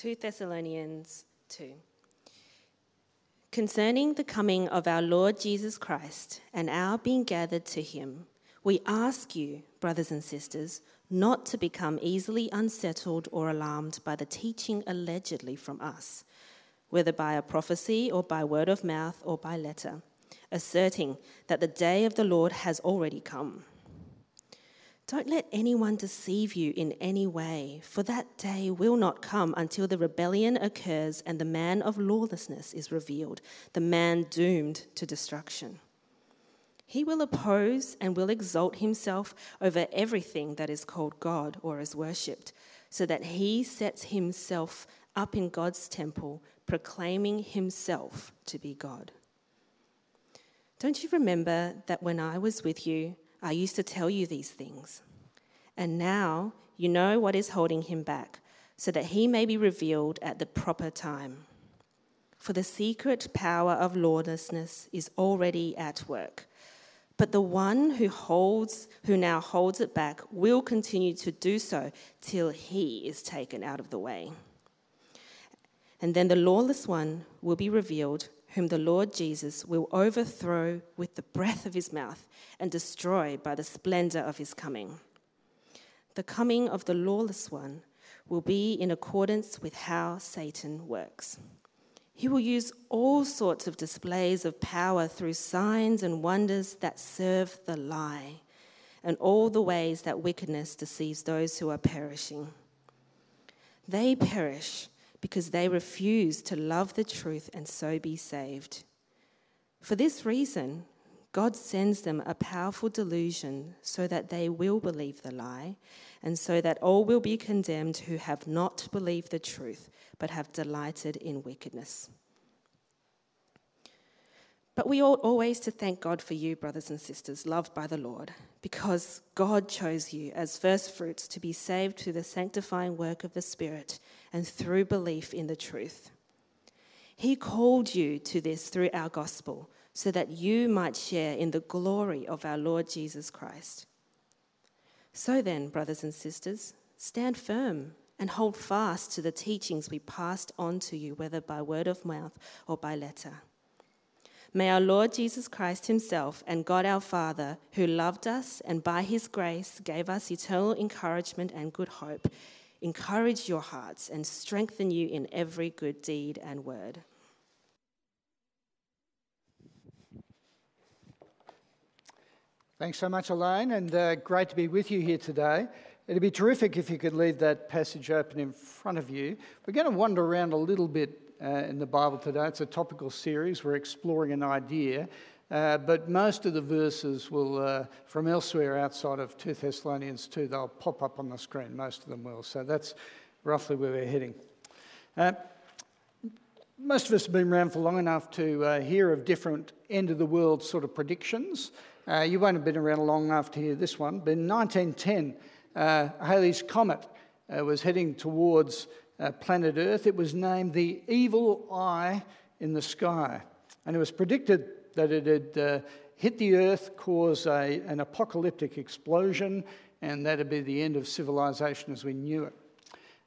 2 Thessalonians 2. Concerning the coming of our Lord Jesus Christ and our being gathered to him, we ask you, brothers and sisters, not to become easily unsettled or alarmed by the teaching allegedly from us, whether by a prophecy or by word of mouth or by letter, asserting that the day of the Lord has already come. Don't let anyone deceive you in any way, for that day will not come until the rebellion occurs and the man of lawlessness is revealed, the man doomed to destruction. He will oppose and will exalt himself over everything that is called God or is worshipped, so that he sets himself up in God's temple, proclaiming himself to be God. Don't you remember that when I was with you, I used to tell you these things. And now you know what is holding him back, so that he may be revealed at the proper time. For the secret power of lawlessness is already at work. But the one who holds, who now holds it back, will continue to do so till he is taken out of the way. And then the lawless one will be revealed, whom the Lord Jesus will overthrow with the breath of his mouth and destroy by the splendor of his coming. The coming of the lawless one will be in accordance with how Satan works. He will use all sorts of displays of power through signs and wonders that serve the lie, and all the ways that wickedness deceives those who are perishing. They perish because they refuse to love the truth and so be saved. For this reason, God sends them a powerful delusion so that they will believe the lie, and so that all will be condemned who have not believed the truth, but have delighted in wickedness. But we ought always to thank God for you, brothers and sisters, loved by the Lord, because God chose you as first fruits to be saved through the sanctifying work of the Spirit and through belief in the truth. He called you to this through our gospel, so that you might share in the glory of our Lord Jesus Christ. So then, brothers and sisters, stand firm and hold fast to the teachings we passed on to you, whether by word of mouth or by letter. May our Lord Jesus Christ Himself and God our Father, who loved us and by His grace gave us eternal encouragement and good hope, encourage your hearts and strengthen you in every good deed and word. Thanks so much, Elaine, and uh, great to be with you here today. It'd be terrific if you could leave that passage open in front of you. We're going to wander around a little bit uh, in the Bible today. It's a topical series. We're exploring an idea, uh, but most of the verses will, uh, from elsewhere outside of 2 Thessalonians 2, they'll pop up on the screen. Most of them will. So that's roughly where we're heading. Uh, most of us have been around for long enough to uh, hear of different end of the world sort of predictions. Uh, you won't have been around long enough to hear this one, but in 1910, uh, Halley's Comet was heading towards planet Earth. It was named the Evil Eye in the Sky, and it was predicted that it had uh, hit the Earth, cause a, an apocalyptic explosion, and that'd be the end of civilization as we knew it.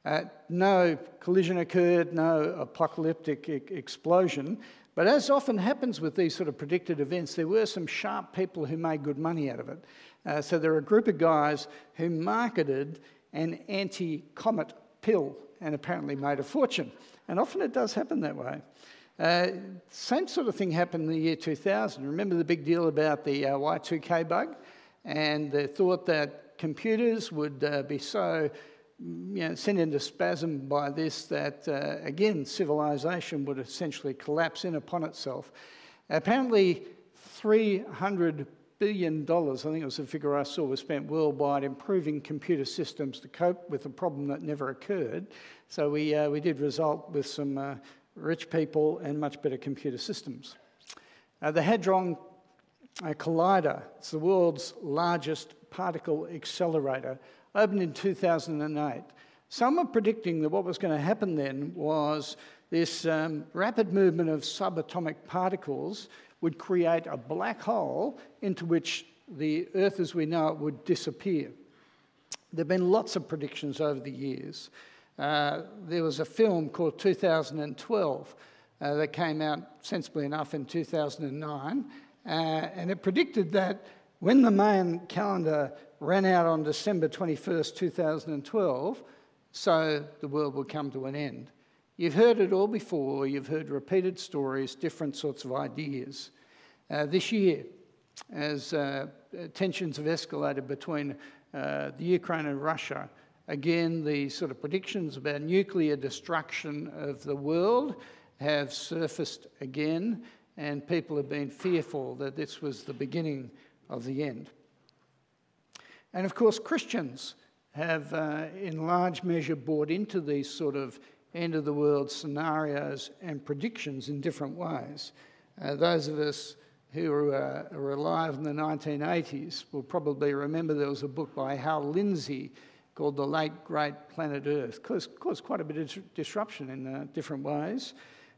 Uh, no collision occurred, no apocalyptic e- explosion. But as often happens with these sort of predicted events, there were some sharp people who made good money out of it. Uh, so there are a group of guys who marketed an anti comet pill and apparently made a fortune. And often it does happen that way. Uh, same sort of thing happened in the year 2000. Remember the big deal about the uh, Y2K bug? And the thought that computers would uh, be so you know, sent into spasm by this that, uh, again, civilization would essentially collapse in upon itself. Apparently, 300 billion dollars, I think it was the figure I saw, was spent worldwide improving computer systems to cope with a problem that never occurred. So we, uh, we did result with some uh, rich people and much better computer systems. Uh, the Hadron uh, Collider, it's the world's largest particle accelerator, opened in 2008. Some are predicting that what was going to happen then was this um, rapid movement of subatomic particles would create a black hole into which the Earth as we know it would disappear. There have been lots of predictions over the years. Uh, there was a film called 2012 uh, that came out, sensibly enough, in 2009, uh, and it predicted that when the Mayan calendar ran out on December 21st, 2012, so the world would come to an end. You've heard it all before, you've heard repeated stories, different sorts of ideas. Uh, this year, as uh, tensions have escalated between the Ukraine and Russia, again, the sort of predictions about nuclear destruction of the world have surfaced again, and people have been fearful that this was the beginning of the end. And of course, Christians have, uh, in large measure, bought into these sort of end of the world scenarios and predictions in different ways. Uh, those of us who are, uh, are, alive in the 1980s will probably remember there was a book by Hal Lindsey called The Late Great Planet Earth. Caused, caused quite a bit of disruption in uh, different ways.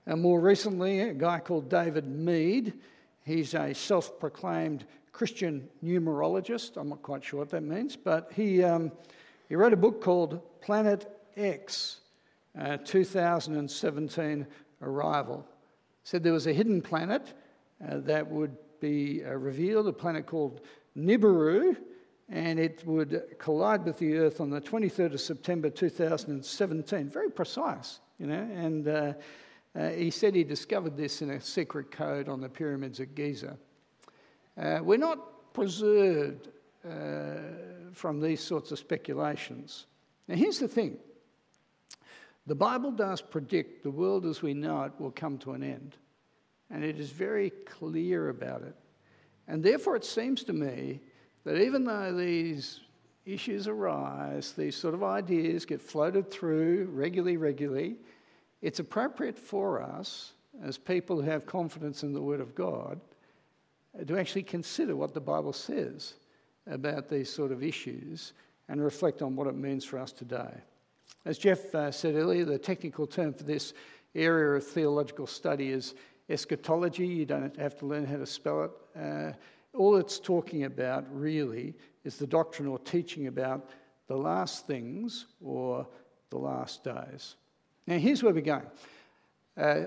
And more recently, a guy called David Meade, he's a self proclaimed Christian numerologist. I'm not quite sure what that means, but he, um, he wrote a book called Planet X, uh, 2017 Arrival. Said there was a hidden planet uh, that would be uh, revealed, a planet called Nibiru, and it would collide with the Earth on the 23rd of September 2017. Very precise, you know, and uh, uh, he said he discovered this in a secret code on the pyramids at Giza. Uh, we're not preserved uh, from these sorts of speculations. Now, here's the thing the Bible does predict the world as we know it will come to an end, and it is very clear about it. And therefore, it seems to me that even though these issues arise, these sort of ideas get floated through regularly, regularly, it's appropriate for us, as people who have confidence in the Word of God, to actually consider what the Bible says about these sort of issues and reflect on what it means for us today. As Jeff uh, said earlier, the technical term for this area of theological study is eschatology. You don't have to learn how to spell it. Uh, all it's talking about really is the doctrine or teaching about the last things or the last days. Now, here's where we're going. Uh,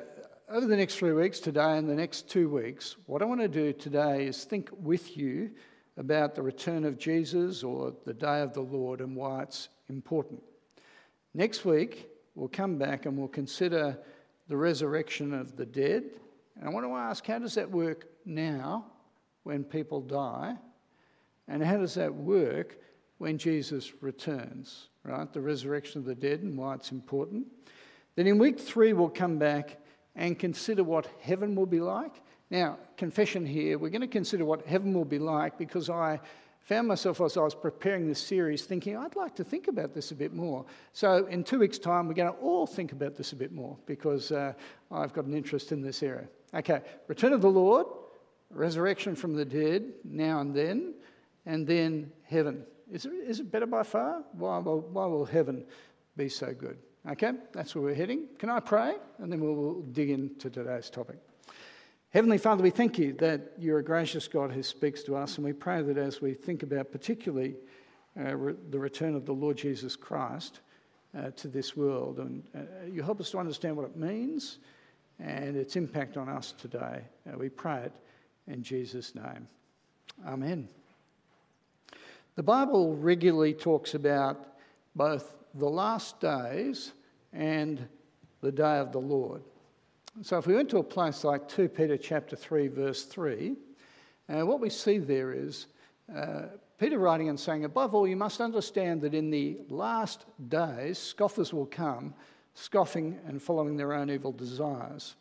over the next three weeks, today and the next two weeks, what I want to do today is think with you about the return of Jesus or the day of the Lord and why it's important. Next week, we'll come back and we'll consider the resurrection of the dead. And I want to ask how does that work now when people die? And how does that work when Jesus returns? Right? The resurrection of the dead and why it's important. Then in week three, we'll come back and consider what heaven will be like. Now, confession here, we're going to consider what heaven will be like because I found myself as I was preparing this series thinking, I'd like to think about this a bit more. So, in two weeks' time, we're going to all think about this a bit more because uh, I've got an interest in this area. Okay, return of the Lord, resurrection from the dead, now and then, and then heaven. Is it, is it better by far? Why will, why will heaven be so good? Okay, that's where we're heading. Can I pray? And then we'll dig into today's topic. Heavenly Father, we thank you that you're a gracious God who speaks to us, and we pray that as we think about particularly uh, re- the return of the Lord Jesus Christ uh, to this world, and uh, you help us to understand what it means and its impact on us today. Uh, we pray it in Jesus' name. Amen. The Bible regularly talks about both the last days and the day of the Lord. So if we went to a place like 2 Peter chapter 3 verse 3, uh, what we see there is uh, Peter writing and saying, above all, you must understand that in the last days, scoffers will come, scoffing and following their own evil desires.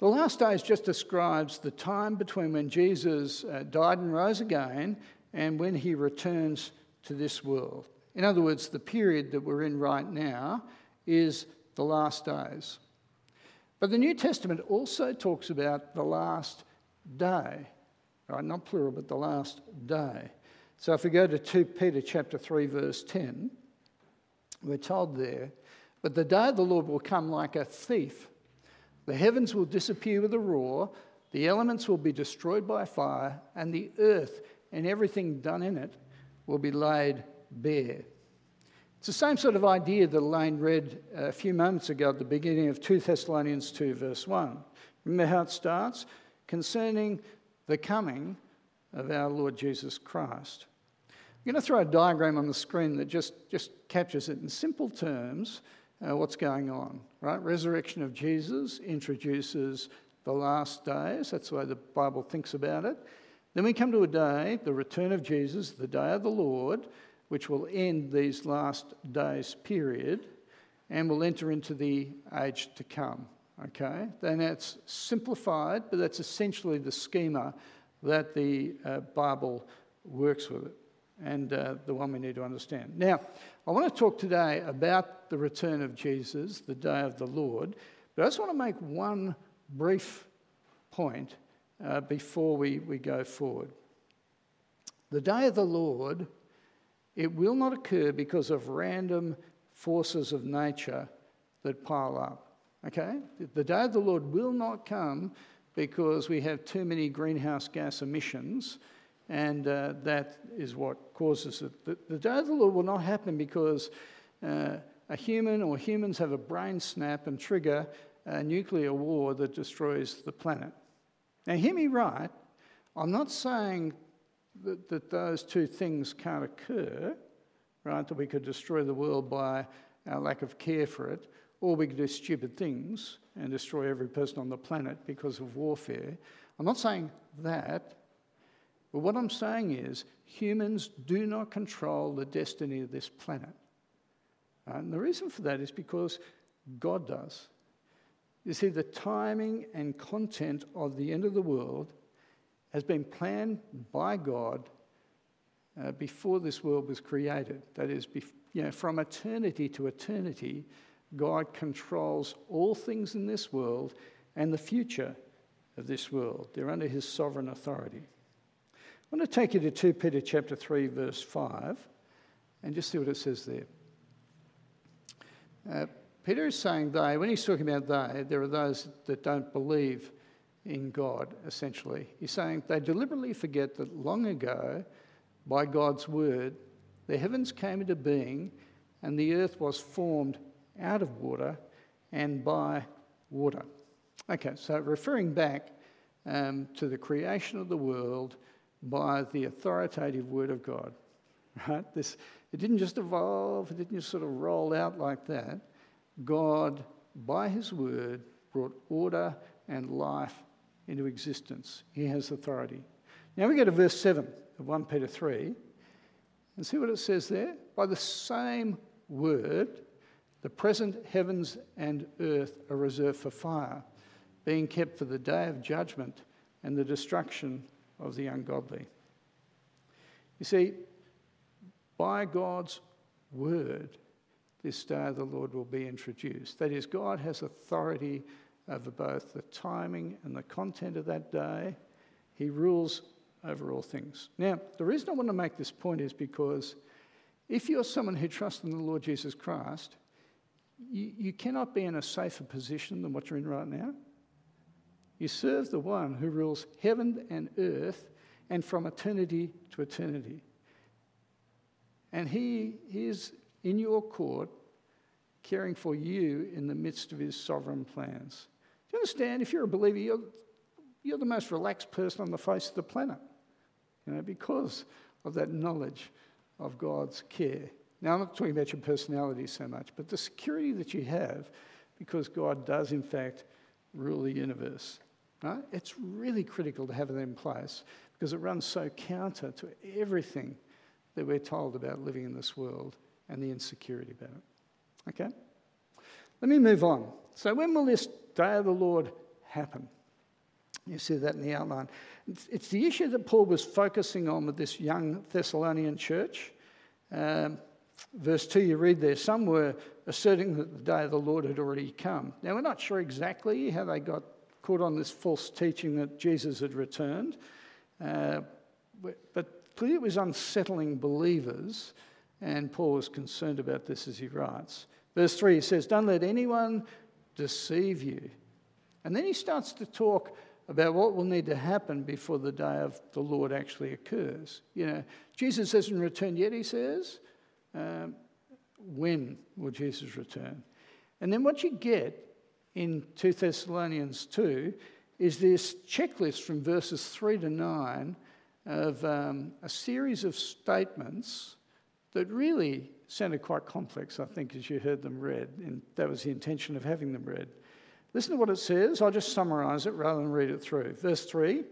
The last days just describes the time between when Jesus uh, died and rose again and when he returns to this world. In other words, the period that we're in right now is the last days. But the New Testament also talks about the last day, right? Not plural, but the last day. So if we go to 2 Peter chapter 3, verse 10, we're told there, but the day of the Lord will come like a thief. The heavens will disappear with a roar, the elements will be destroyed by fire, and the earth and everything done in it will be laid bare. It's the same sort of idea that Elaine read a few moments ago at the beginning of 2 Thessalonians 2, verse 1. Remember how it starts? Concerning the coming of our Lord Jesus Christ. I'm going to throw a diagram on the screen that just, just captures it in simple terms uh, what's going on, right? Resurrection of Jesus introduces the last days. That's the way the Bible thinks about it. Then we come to a day, the return of Jesus, the day of the Lord, which will end these last days period and will enter into the age to come. Okay? Then that's simplified, but that's essentially the schema that the uh, Bible works with it and uh, the one we need to understand. Now, I want to talk today about the return of Jesus, the day of the Lord, but I just want to make one brief point uh, before we, we go forward. The day of the Lord it will not occur because of random forces of nature that pile up. Okay? The day of the Lord will not come because we have too many greenhouse gas emissions, and uh, that is what causes it. The, the, Lord will not happen because uh, a human or humans have a brain snap and trigger a nuclear war that destroys the planet. Now, hear me right. I'm not saying that, that those two things can't occur, right? That we could destroy the world by our lack of care for it, or we could do stupid things and destroy every person on the planet because of warfare. I'm not saying that, but what I'm saying is humans do not control the destiny of this planet. And the reason for that is because God does. You see, the timing and content of the end of the world has been planned by God uh, before this world was created. That is, bef- you know, from eternity to eternity, God controls all things in this world and the future of this world. They're under his sovereign authority. I want to take you to 2 Peter chapter 3, verse 5, and just see what it says there. Uh, Peter is saying they, when he's talking about they, there are those that don't believe in God, essentially. He's saying they deliberately forget that long ago, by God's word, the heavens came into being and the earth was formed out of water and by water. Okay, so referring back um, to the creation of the world by the authoritative word of God, right? This, it didn't just evolve, it didn't just sort of roll out like that. God, by his word, brought order and life into existence. He has authority. Now we go to verse 7 of 1 Peter 3 and see what it says there. By the same word, the present heavens and earth are reserved for fire, being kept for the day of judgment and the destruction of the ungodly. You see, by God's word, this day of the Lord will be introduced. That is, God has authority over both the timing and the content of that day. He rules over all things. Now, the reason I want to make this point is because if you're someone who trusts in the Lord Jesus Christ, you, you cannot be in a safer position than what you're in right now. You serve the one who rules heaven and earth and from eternity to eternity. And he is in your court caring for you in the midst of his sovereign plans. Do you understand? If you're a believer, you're, you're the most relaxed person on the face of the planet, you know, because of that knowledge of God's care. Now, I'm not talking about your personality so much, but the security that you have because God does, in fact, rule the universe. Right? It's really critical to have it in place because it runs so counter to everything that we're told about living in this world and the insecurity about it. Okay? Let me move on. So, when will this day of the Lord happen? You see that in the outline. It's, the issue that Paul was focusing on with this young Thessalonian church. Um, verse 2, you read there, some were asserting that the day of the Lord had already come. Now, we're not sure exactly how they got caught on this false teaching that Jesus had returned, uh, but clearly it was unsettling believers, and Paul was concerned about this as he writes. Verse 3 he says, Don't let anyone deceive you. And then he starts to talk about what will need to happen before the day of the Lord actually occurs. You know, Jesus hasn't returned yet, he says. Um, when will Jesus return? And then what you get in 2 Thessalonians 2 is this checklist from verses 3 to 9 of um, a series of statements that really sounded quite complex, I think, as you heard them read, and that was the intention of having them read. Listen to what it says. I'll just summarize it rather than read it through. Verse 3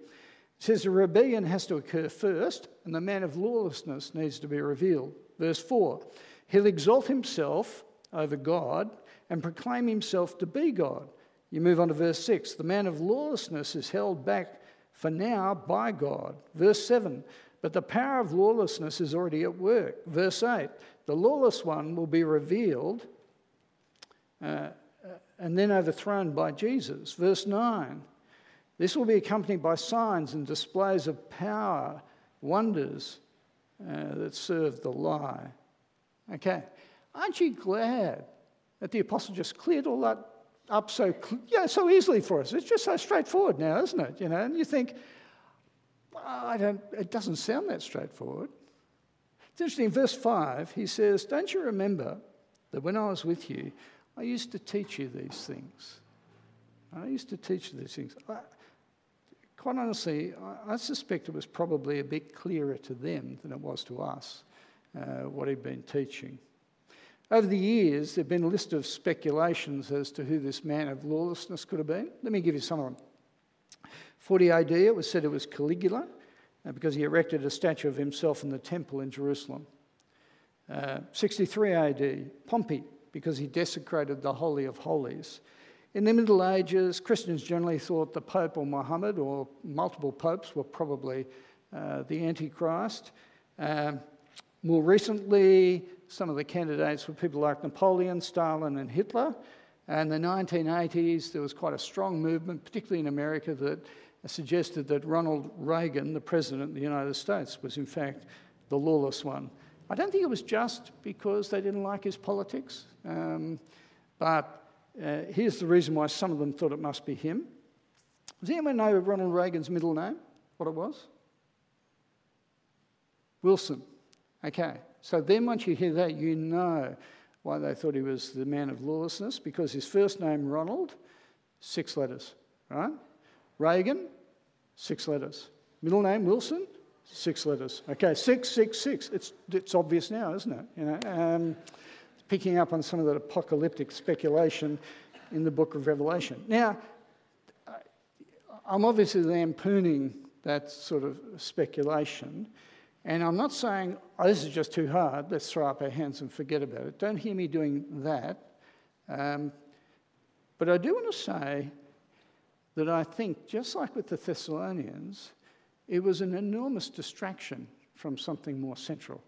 says the rebellion has to occur first, and the man of lawlessness needs to be revealed. Verse 4 He'll exalt himself over God and proclaim himself to be God. You move on to verse 6 The man of lawlessness is held back for now by God. Verse 7 But the power of lawlessness is already at work. Verse 8 The lawless one will be revealed. Uh, and then overthrown by Jesus. Verse 9 this will be accompanied by signs and displays of power, wonders uh, that serve the lie. Okay, aren't you glad that the apostle just cleared all that up so yeah, so easily for us? It's just so straightforward now, isn't it? You know, and you think, I don't. It doesn't sound that straightforward. It's interesting. Verse five, he says, "Don't you remember that when I was with you, I used to teach you these things. I used to teach you these things. I, quite honestly, I, I, suspect it was probably a bit clearer to them than it was to us uh, what he'd been teaching. Over the years, there have been a list of speculations as to who this man of lawlessness could have been. Let me give you some of them. 40 AD, it was said it was Caligula uh, because he erected a statue of himself in the temple in Jerusalem. Uh, 63 AD, Pompey because he desecrated the Holy of Holies. In the Middle Ages, Christians generally thought the Pope or Muhammad or multiple popes were probably uh, the Antichrist. Um, more recently, some of the candidates were people like Napoleon, Stalin, and Hitler. And in the 1980s, there was quite a strong movement, particularly in America, that suggested that Ronald Reagan, the President of the United States, was in fact the lawless one. I don't think it was just because they didn't like his politics, um, but uh, here's the reason why some of them thought it must be him. Does anyone know Ronald Reagan's middle name? What it was? Wilson. Okay, so then once you hear that, you know why they thought he was the man of lawlessness, because his first name, Ronald, six letters, right? Reagan, six letters. Middle name, Wilson, Six letters. Okay, six, six, six. It's, it's obvious now, isn't it? You know, um, picking up on some of that apocalyptic speculation in the book of Revelation. Now, I'm obviously lampooning that sort of speculation, and I'm not saying, oh, this is just too hard, let's throw up our hands and forget about it. Don't hear me doing that. Um, but I do want to say that I think, just like with the Thessalonians, it was an enormous distraction from something more central.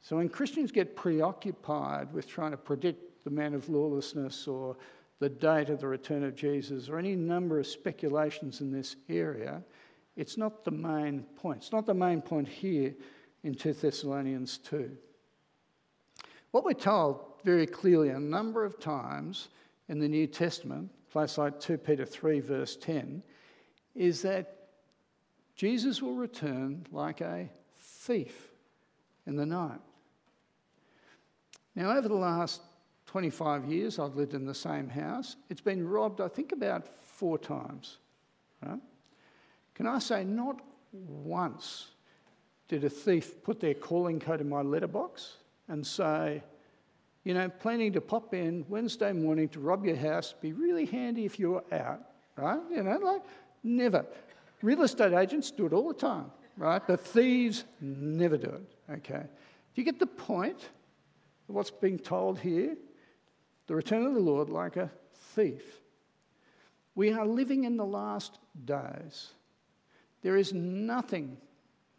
So when Christians get preoccupied with trying to predict the man of lawlessness or the date of the return of Jesus or any number of speculations in this area, it's not the main point. It's not the main point here in 2 Thessalonians 2. What we're told very clearly a number of times in the New Testament, place like 2 Peter 3, verse 10, is that Jesus will return like a thief in the night. Now, over the last 25 years, I've lived in the same house. It's been robbed, I think, about four times. Right? Can I say, not once did a thief put their calling code in my letterbox and say, you know, planning to pop in Wednesday morning to rob your house, be really handy if you're out, right? You know, like, never. Real estate agents do it all the time, right? But thieves never do it, okay? Do you get the point of what's being told here? The return of the Lord like a thief. We are living in the last days. There is nothing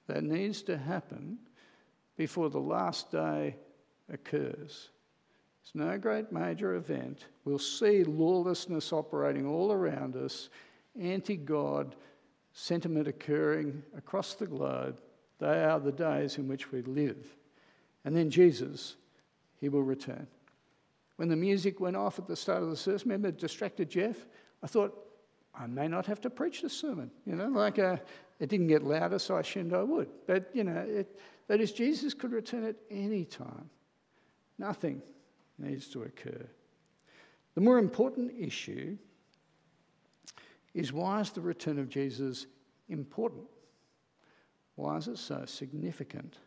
that needs to happen before the last day occurs. It's no great major event. We'll see lawlessness operating all around us, anti God sentiment occurring across the globe. They are the days in which we live. And then Jesus, he will return. When the music went off at the start of the service, remember it distracted Jeff? I thought, I may not have to preach this sermon. You know, like uh, it didn't get louder, so I assumed I would. But, you know, it, that is, Jesus could return at any time. Nothing needs to occur. The more important issue is why is the return of Jesus important? Why is it so significant?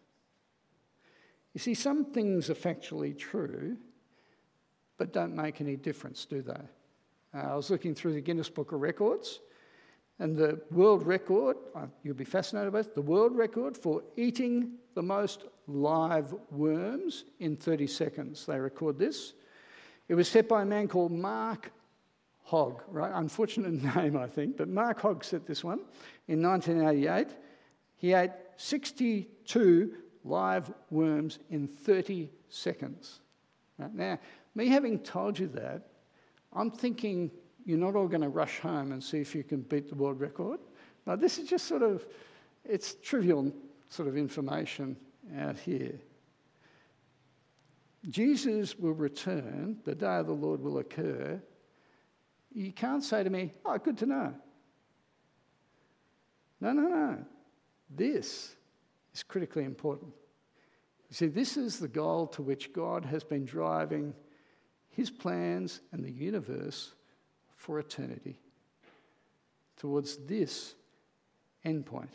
You see, some things are factually true, but don't make any difference, do they? Uh, I was looking through the Guinness Book of Records, and the world record, uh, you'll be fascinated by this, the world record for eating the most live worms in 30 seconds. They record this. It was set by a man called Mark Hogg, right? Unfortunate name, I think, but Mark Hogg set this one in 1988. He ate 62 live worms in 30 seconds. Right? Now, me having told you that, I'm thinking you're not all going to rush home and see if you can beat the world record. Now, this is just sort of, it's trivial sort of information out here. Jesus will return, the day of the Lord will occur. You can't say to me, oh, good to know. No, no, no. This is critically important. You see, this is the goal to which God has been driving his plans and the universe for eternity, towards this endpoint.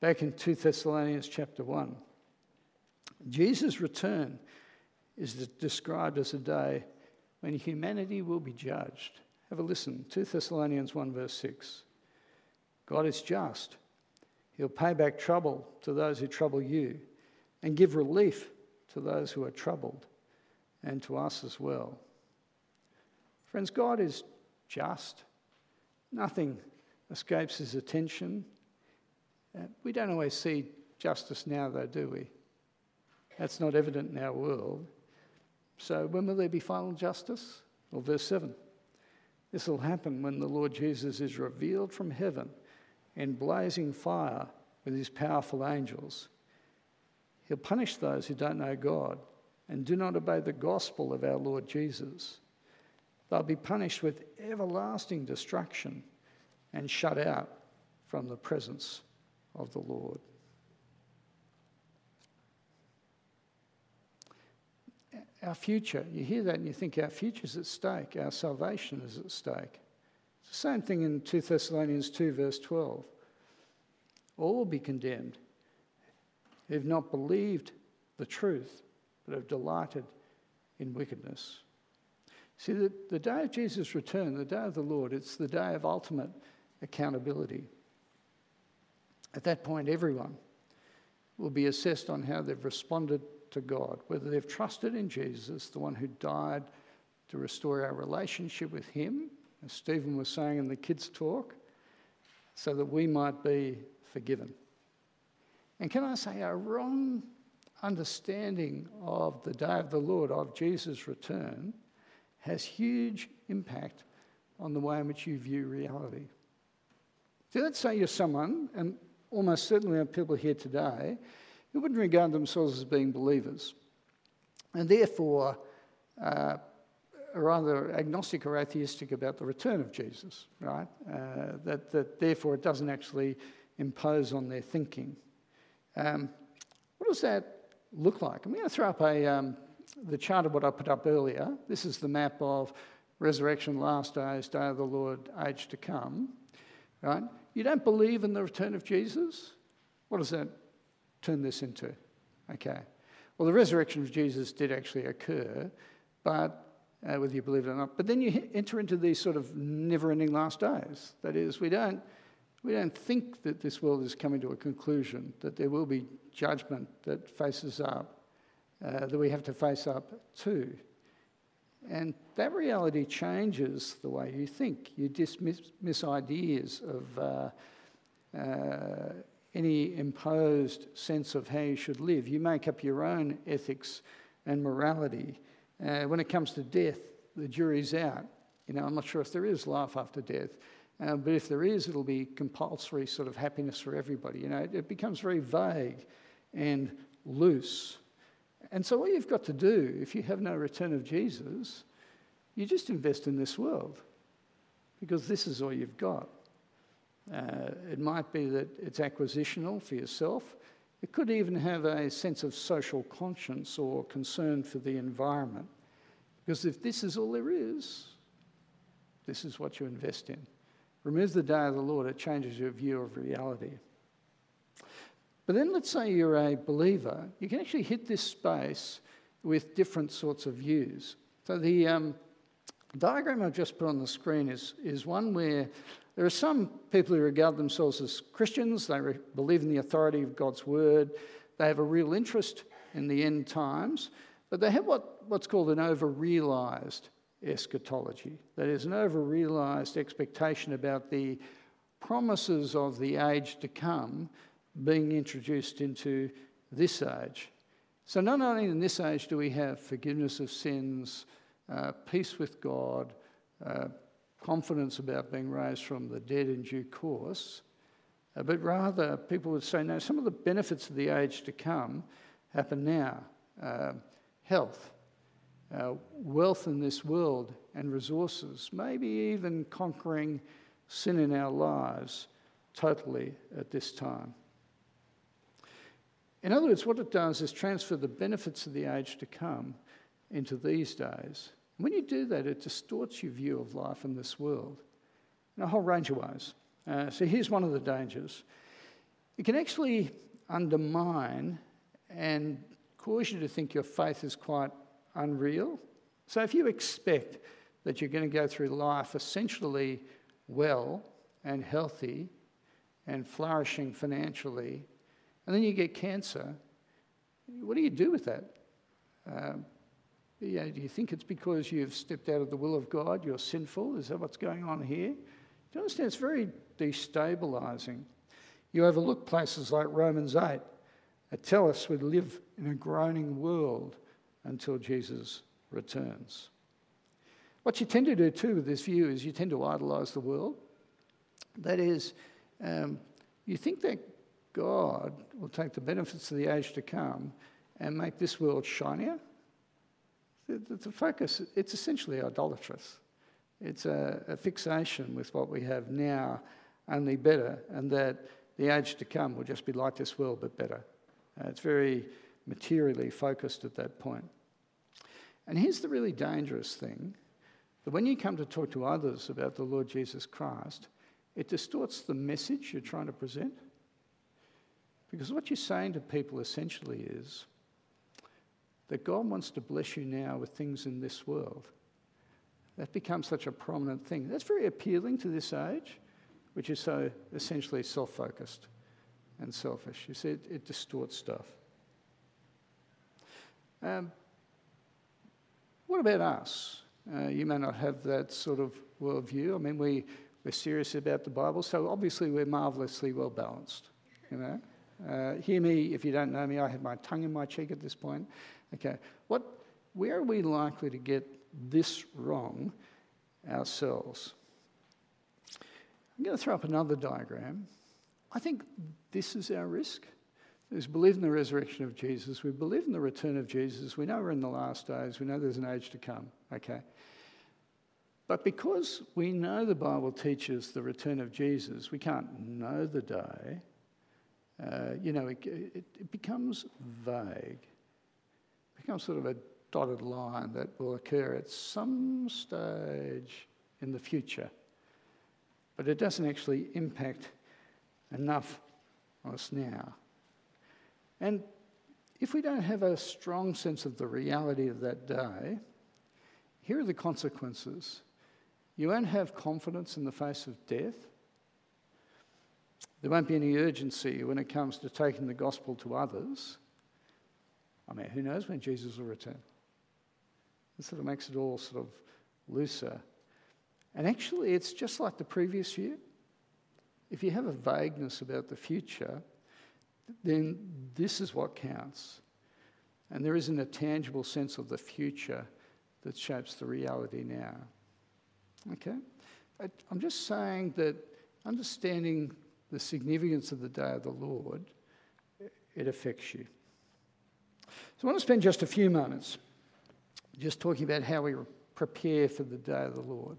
Back in 2 Thessalonians chapter 1, Jesus' return is described as a day when humanity will be judged. Have a listen 2 Thessalonians 1, verse 6. God is just. He'll pay back trouble to those who trouble you and give relief to those who are troubled and to us as well. Friends, God is just. Nothing escapes his attention. Uh, we don't always see justice now, though, do we? That's not evident in our world. So, when will there be final justice? Well, verse 7. This will happen when the Lord Jesus is revealed from heaven in blazing fire with his powerful angels. He'll punish those who don't know God and do not obey the gospel of our Lord Jesus. They'll be punished with everlasting destruction and shut out from the presence of the Lord. Our future, you hear that and you think our future is at stake, our salvation is at stake. It's the same thing in 2 Thessalonians 2, verse 12. All will be condemned who have not believed the truth, but have delighted in wickedness. See, the, the day of Jesus' return, the day of the Lord, it's the day of ultimate accountability. At that point, everyone will be assessed on how they've responded to God, whether they've trusted in Jesus, the one who died to restore our relationship with Him, as Stephen was saying in the kids' talk, so that we might be forgiven. And can I say, a wrong understanding of the day of the Lord, of Jesus' return, has huge impact on the way in which you view reality. So let's say you're someone, and almost certainly are people here today, who wouldn't regard themselves as being believers, and therefore uh, are either agnostic or atheistic about the return of Jesus, right? Uh, that, that therefore it doesn't actually impose on their thinking. Um, what does that look like? I'm going to throw up a, um, the chart of what I put up earlier. This is the map of resurrection, last days, day of the Lord, age to come. Right? You don't believe in the return of Jesus? What does that turn this into? Okay. Well, the resurrection of Jesus did actually occur, but uh, whether you believe it or not. But then you enter into these sort of never ending last days. That is, we don't, we don't think that this world is coming to a conclusion, that there will be judgment that faces up, uh, that we have to face up to. And that reality changes the way you think. You dismiss ideas of uh, uh, any imposed sense of how you should live. You make up your own ethics and morality. Uh, when it comes to death, the jury's out. You know, I'm not sure if there is life after death. Uh, but if there is, it'll be compulsory sort of happiness for everybody. You know, it, it becomes very vague and loose. And so, what you've got to do, if you have no return of Jesus, you just invest in this world because this is all you've got. Uh, it might be that it's acquisitional for yourself, It could even have a sense of social conscience or concern for the environment. Because if this is all there is, this is what you invest in. Remove the day of the Lord, it changes your view of reality. But then let's say you're a believer, you can actually hit this space with different sorts of views. So the um, diagram I've just put on the screen is, is one where there are some people who regard themselves as Christians, they re- believe in the authority of God's word, they have a real interest in the end times, but they have what, what's called an over realized eschatology. That is, an over realized expectation about the promises of the age to come being introduced into this age. So, not only in this age do we have forgiveness of sins, uh, peace with God, uh, confidence about being raised from the dead in due course, uh, but rather people would say, no, some of the benefits of the age to come happen now. Uh, health, uh, wealth in this world and resources, maybe even conquering sin in our lives totally at this time. In other words, what it does is transfer the benefits of the age to come into these days. When you do that, it distorts your view of life in this world in a whole range of ways. Uh, so here's one of the dangers it can actually undermine and cause you to think your faith is quite unreal. So if you expect that you're going to go through life essentially well and healthy and flourishing financially, and then you get cancer, what do you do with that? Um, you know, do you think it's because you've stepped out of the will of God, you're sinful? Is that what's going on here? Do you understand? It's very destabilizing. You overlook places like Romans 8 that tell us we live in a groaning world until Jesus returns. What you tend to do too with this view is you tend to idolize the world. That is, um, you think that God will take the benefits of the age to come and make this world shinier. The, the focus, it's essentially idolatrous. It's a, a fixation with what we have now, only better, and that the age to come will just be like this world but better. Uh, it's very materially focused at that point. And here's the really dangerous thing that when you come to talk to others about the Lord Jesus Christ, it distorts the message you're trying to present. Because what you're saying to people essentially is that God wants to bless you now with things in this world. That becomes such a prominent thing. That's very appealing to this age, which is so essentially self focused and selfish. You see, it, it distorts stuff. Um, what about us? Uh, you may not have that sort of worldview. I mean, we, we're serious about the Bible, so obviously we're marvellously well balanced. You know, uh, hear me if you don't know me. I have my tongue in my cheek at this point. Okay, what? Where are we likely to get this wrong ourselves? I'm going to throw up another diagram. I think this is our risk. We believe in the resurrection of Jesus. We believe in the return of Jesus. We know we're in the last days. We know there's an age to come. Okay. But because we know the Bible teaches the return of Jesus, we can't know the day. Uh, you know, it, it, it becomes vague. It becomes sort of a dotted line that will occur at some stage in the future. But it doesn't actually impact enough us now. And if we don't have a strong sense of the reality of that day, here are the consequences. You won't have confidence in the face of death. There won't be any urgency when it comes to taking the gospel to others. I mean, who knows when Jesus will return? It sort of makes it all sort of looser. And actually, it's just like the previous year. If you have a vagueness about the future, then this is what counts. And there isn't a tangible sense of the future that shapes the reality now. Okay? I'm just saying that understanding the significance of the day of the Lord, it affects you. So I want to spend just a few moments just talking about how we prepare for the day of the Lord,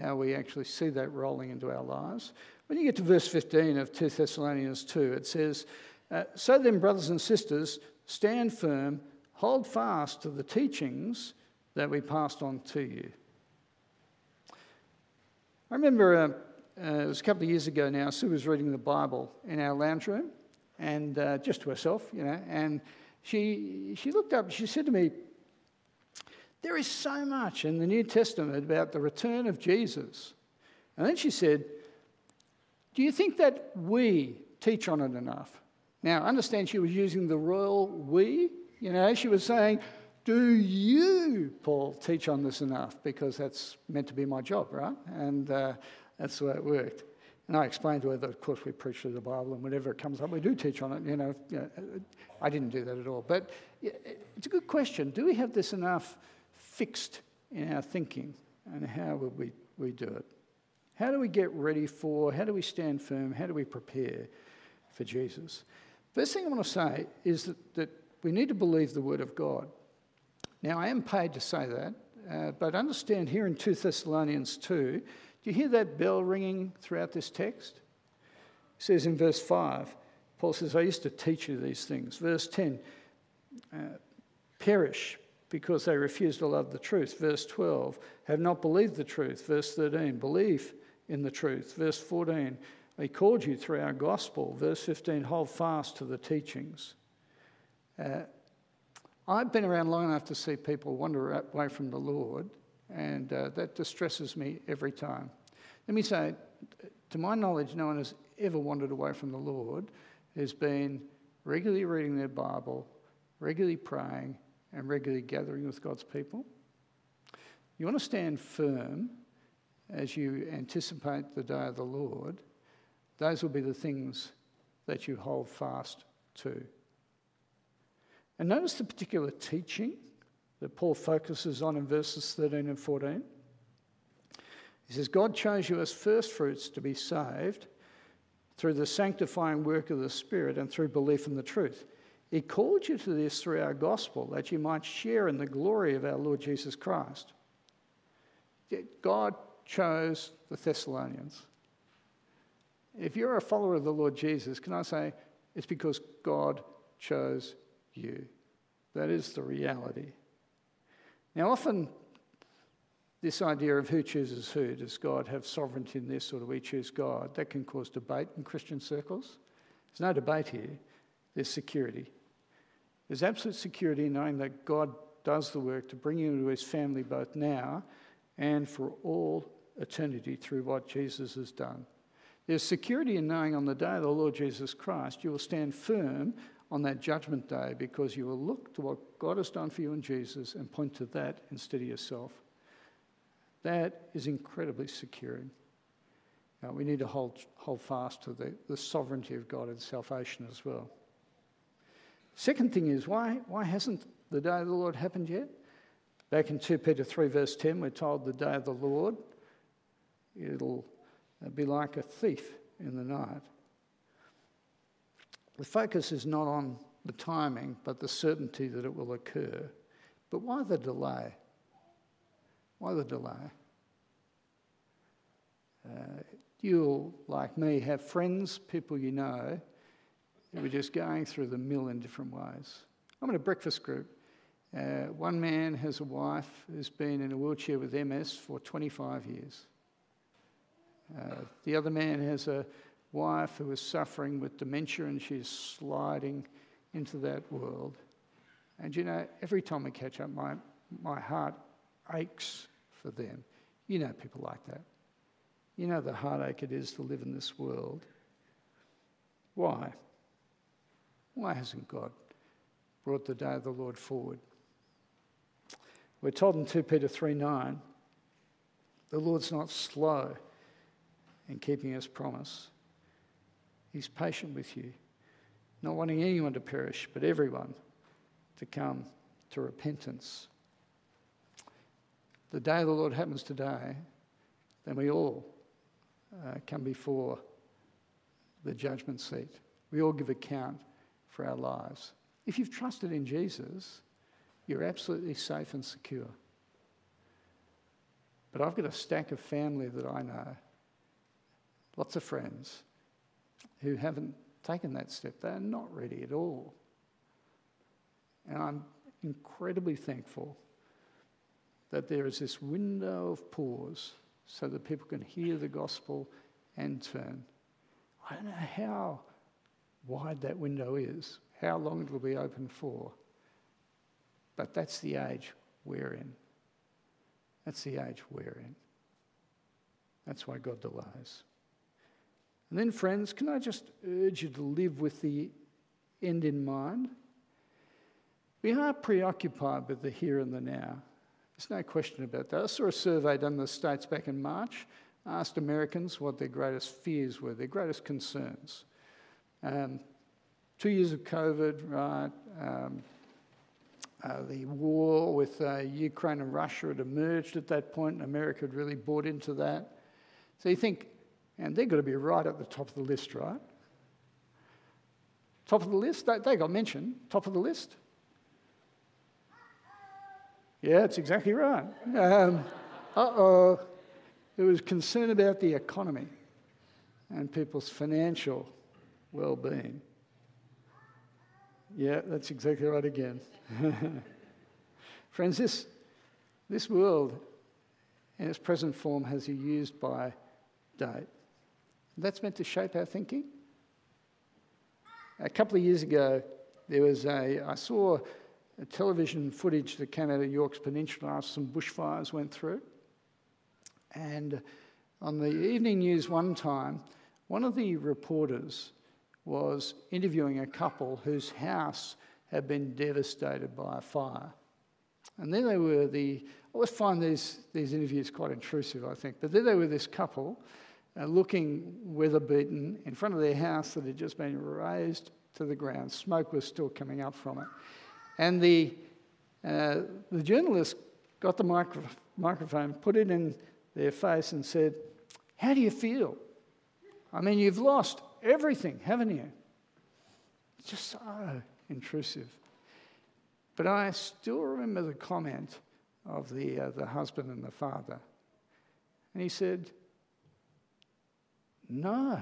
how we actually see that rolling into our lives. When you get to verse 15 of 2 Thessalonians 2, it says, Uh, so then, brothers and sisters, stand firm, hold fast to the teachings that we passed on to you. I remember uh, uh, it was a couple of years ago now, Sue was reading the Bible in our lounge room, and uh, just to herself, you know, and she, she looked up, she said to me, There is so much in the New Testament about the return of Jesus. And then she said, Do you think that we teach on it enough? Now, understand she was using the royal we, you know, she was saying, Do you, Paul, teach on this enough? Because that's meant to be my job, right? And uh, that's the way it worked. And I explained to her that, of course, we preach through the Bible, and whenever it comes up, we do teach on it. You know, you know I didn't do that at all. But it's a good question. Do we have this enough fixed in our thinking, and how would we, we do it? How do we get ready for, how do we stand firm, how do we prepare for Jesus? First thing I want to say is that, that we need to believe the Word of God. Now, I am paid to say that, uh, but understand here in 2 Thessalonians 2, do you hear that bell ringing throughout this text? It says in verse 5, Paul says, I used to teach you these things. Verse 10, uh, perish because they refuse to love the truth. Verse 12, have not believed the truth. Verse 13, believe in the truth. Verse 14, he called you through our gospel. Verse 15, hold fast to the teachings. Uh, I've been around long enough to see people wander away from the Lord and uh, that distresses me every time. Let me say, to my knowledge, no one has ever wandered away from the Lord, has been regularly reading their Bible, regularly praying, and regularly gathering with God's people. You want to stand firm as you anticipate the day of the Lord, those will be the things that you hold fast to. And notice the particular teaching that Paul focuses on in verses 13 and 14. He says, God chose you as firstfruits to be saved through the sanctifying work of the Spirit and through belief in the truth. He called you to this through our gospel that you might share in the glory of our Lord Jesus Christ. God chose the Thessalonians. If you're a follower of the Lord Jesus, can I say it's because God chose you? That is the reality. Now, often this idea of who chooses who, does God have sovereignty in this or do we choose God, that can cause debate in Christian circles. There's no debate here, there's security. There's absolute security in knowing that God does the work to bring you into his family both now and for all eternity through what Jesus has done. There's security in knowing on the day of the Lord Jesus Christ, you will stand firm on that judgment day because you will look to what God has done for you in Jesus and point to that instead of yourself. That is incredibly securing. Now, we need to hold, hold fast to the, the sovereignty of God and salvation as well. Second thing is, why, why hasn't the day of the Lord happened yet? Back in 2 Peter 3, verse 10, we're told the day of the Lord, it'll be like a thief in the night. The focus is not on the timing, but the certainty that it will occur. But why the delay? Why the delay? Uh, you'll, like me, have friends, people you know, who are just going through the mill in different ways. I'm in a breakfast group. Uh, one man has a wife who's been in a wheelchair with MS for 25 years. Uh, the other man has a wife who is suffering with dementia and she's sliding into that world. And you know, every time we catch up, my, my heart aches for them. You know people like that. You know the heartache it is to live in this world. Why? Why hasn't God brought the day of the Lord forward? We're told in 2 Peter 3 9, the Lord's not slow in keeping his promise. He's patient with you, not wanting anyone to perish, but everyone to come to repentance. The day of the Lord happens today, then we all uh, come before the judgment seat. We all give account for our lives. If you've trusted in Jesus, you're absolutely safe and secure. But I've got a stack of family that I know, lots of friends, who haven't taken that step. They're not ready at all. And I'm incredibly thankful that there is this window of pause so that people can hear the gospel and turn. I don't know how wide that window is, how long it will be open for, but that's the age we're in. That's the age we're in. That's why God delays. And then, friends, can I just urge you to live with the end in mind? We are preoccupied with the here and the now. There's no question about that. I saw a survey done in the States back in March, asked Americans what their greatest fears were, their greatest concerns. Um, two years of COVID, right? Um, uh, the war with uh, Ukraine and Russia had emerged at that point, and America had really bought into that. So you think, and they've got to be right at the top of the list, right? Top of the list? They, got mentioned. Top of the list. Yeah, that's exactly right. Um, uh oh. It was concern about the economy and people's financial well being. Yeah, that's exactly right again. Friends, this, this world in its present form has a used by date. That's meant to shape our thinking. A couple of years ago, there was a, I saw television footage that of Yorke's Peninsula after some bushfires went through. And on the evening news one time, one of the reporters was interviewing a couple whose house had been devastated by a fire. And then they were the, I always find these, these interviews quite intrusive, I think, but then they were this couple uh, looking weather beaten in front of their house that had just been razed to the ground. Smoke was still coming up from it. And the, uh, the journalist got the micro- microphone, put it in their face, and said, How do you feel? I mean, you've lost everything, haven't you? It's just so intrusive. But I still remember the comment of the, uh, the husband and the father. And he said, No,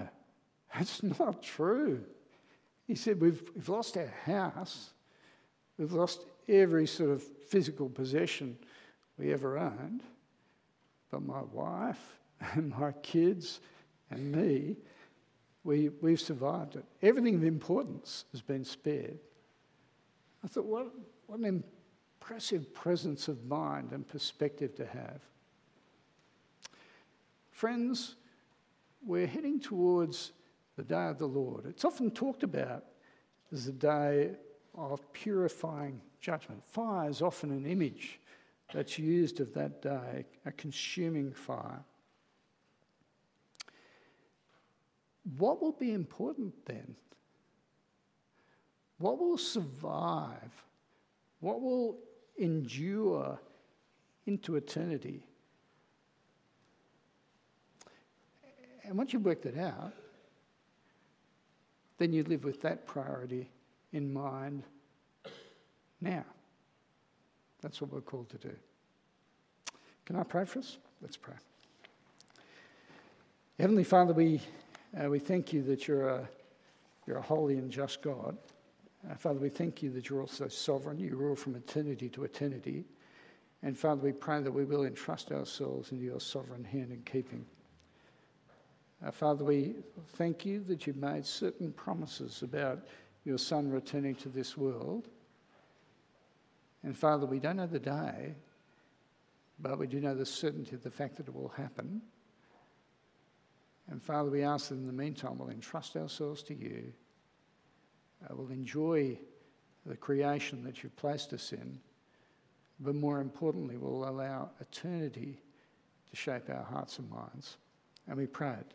that's not true. He said, We've, we've lost our house, We've lost every sort of physical possession we ever owned. But my wife and my kids and me, we, we've survived it. Everything of importance has been spared. I thought, what, what an impressive presence of mind and perspective to have. Friends, we're heading towards the day of the Lord. It's often talked about as the day of purifying judgment. Fire is often an image that's used of that day, a consuming fire. What will be important then? What will survive? What will endure into eternity? And once you've worked it out, then you live with that priority in mind now. That's what we're called to do. Can I pray for us? Let's pray. Heavenly Father, we, uh, we thank you that you're a, you're a holy and just God. Uh, Father, we thank you that you're also sovereign. You rule from eternity to eternity. And Father, we pray that we will entrust ourselves into your sovereign hand and keeping. Uh, Father, we thank you that you've made certain promises about your Son returning to this world. And Father, we don't know the day, but we do know the certainty of the fact that it will happen. And Father, we ask that in the meantime we'll entrust ourselves to you. Uh, we'll enjoy the creation that you've placed us in. But more importantly, we'll allow eternity to shape our hearts and minds. And we pray it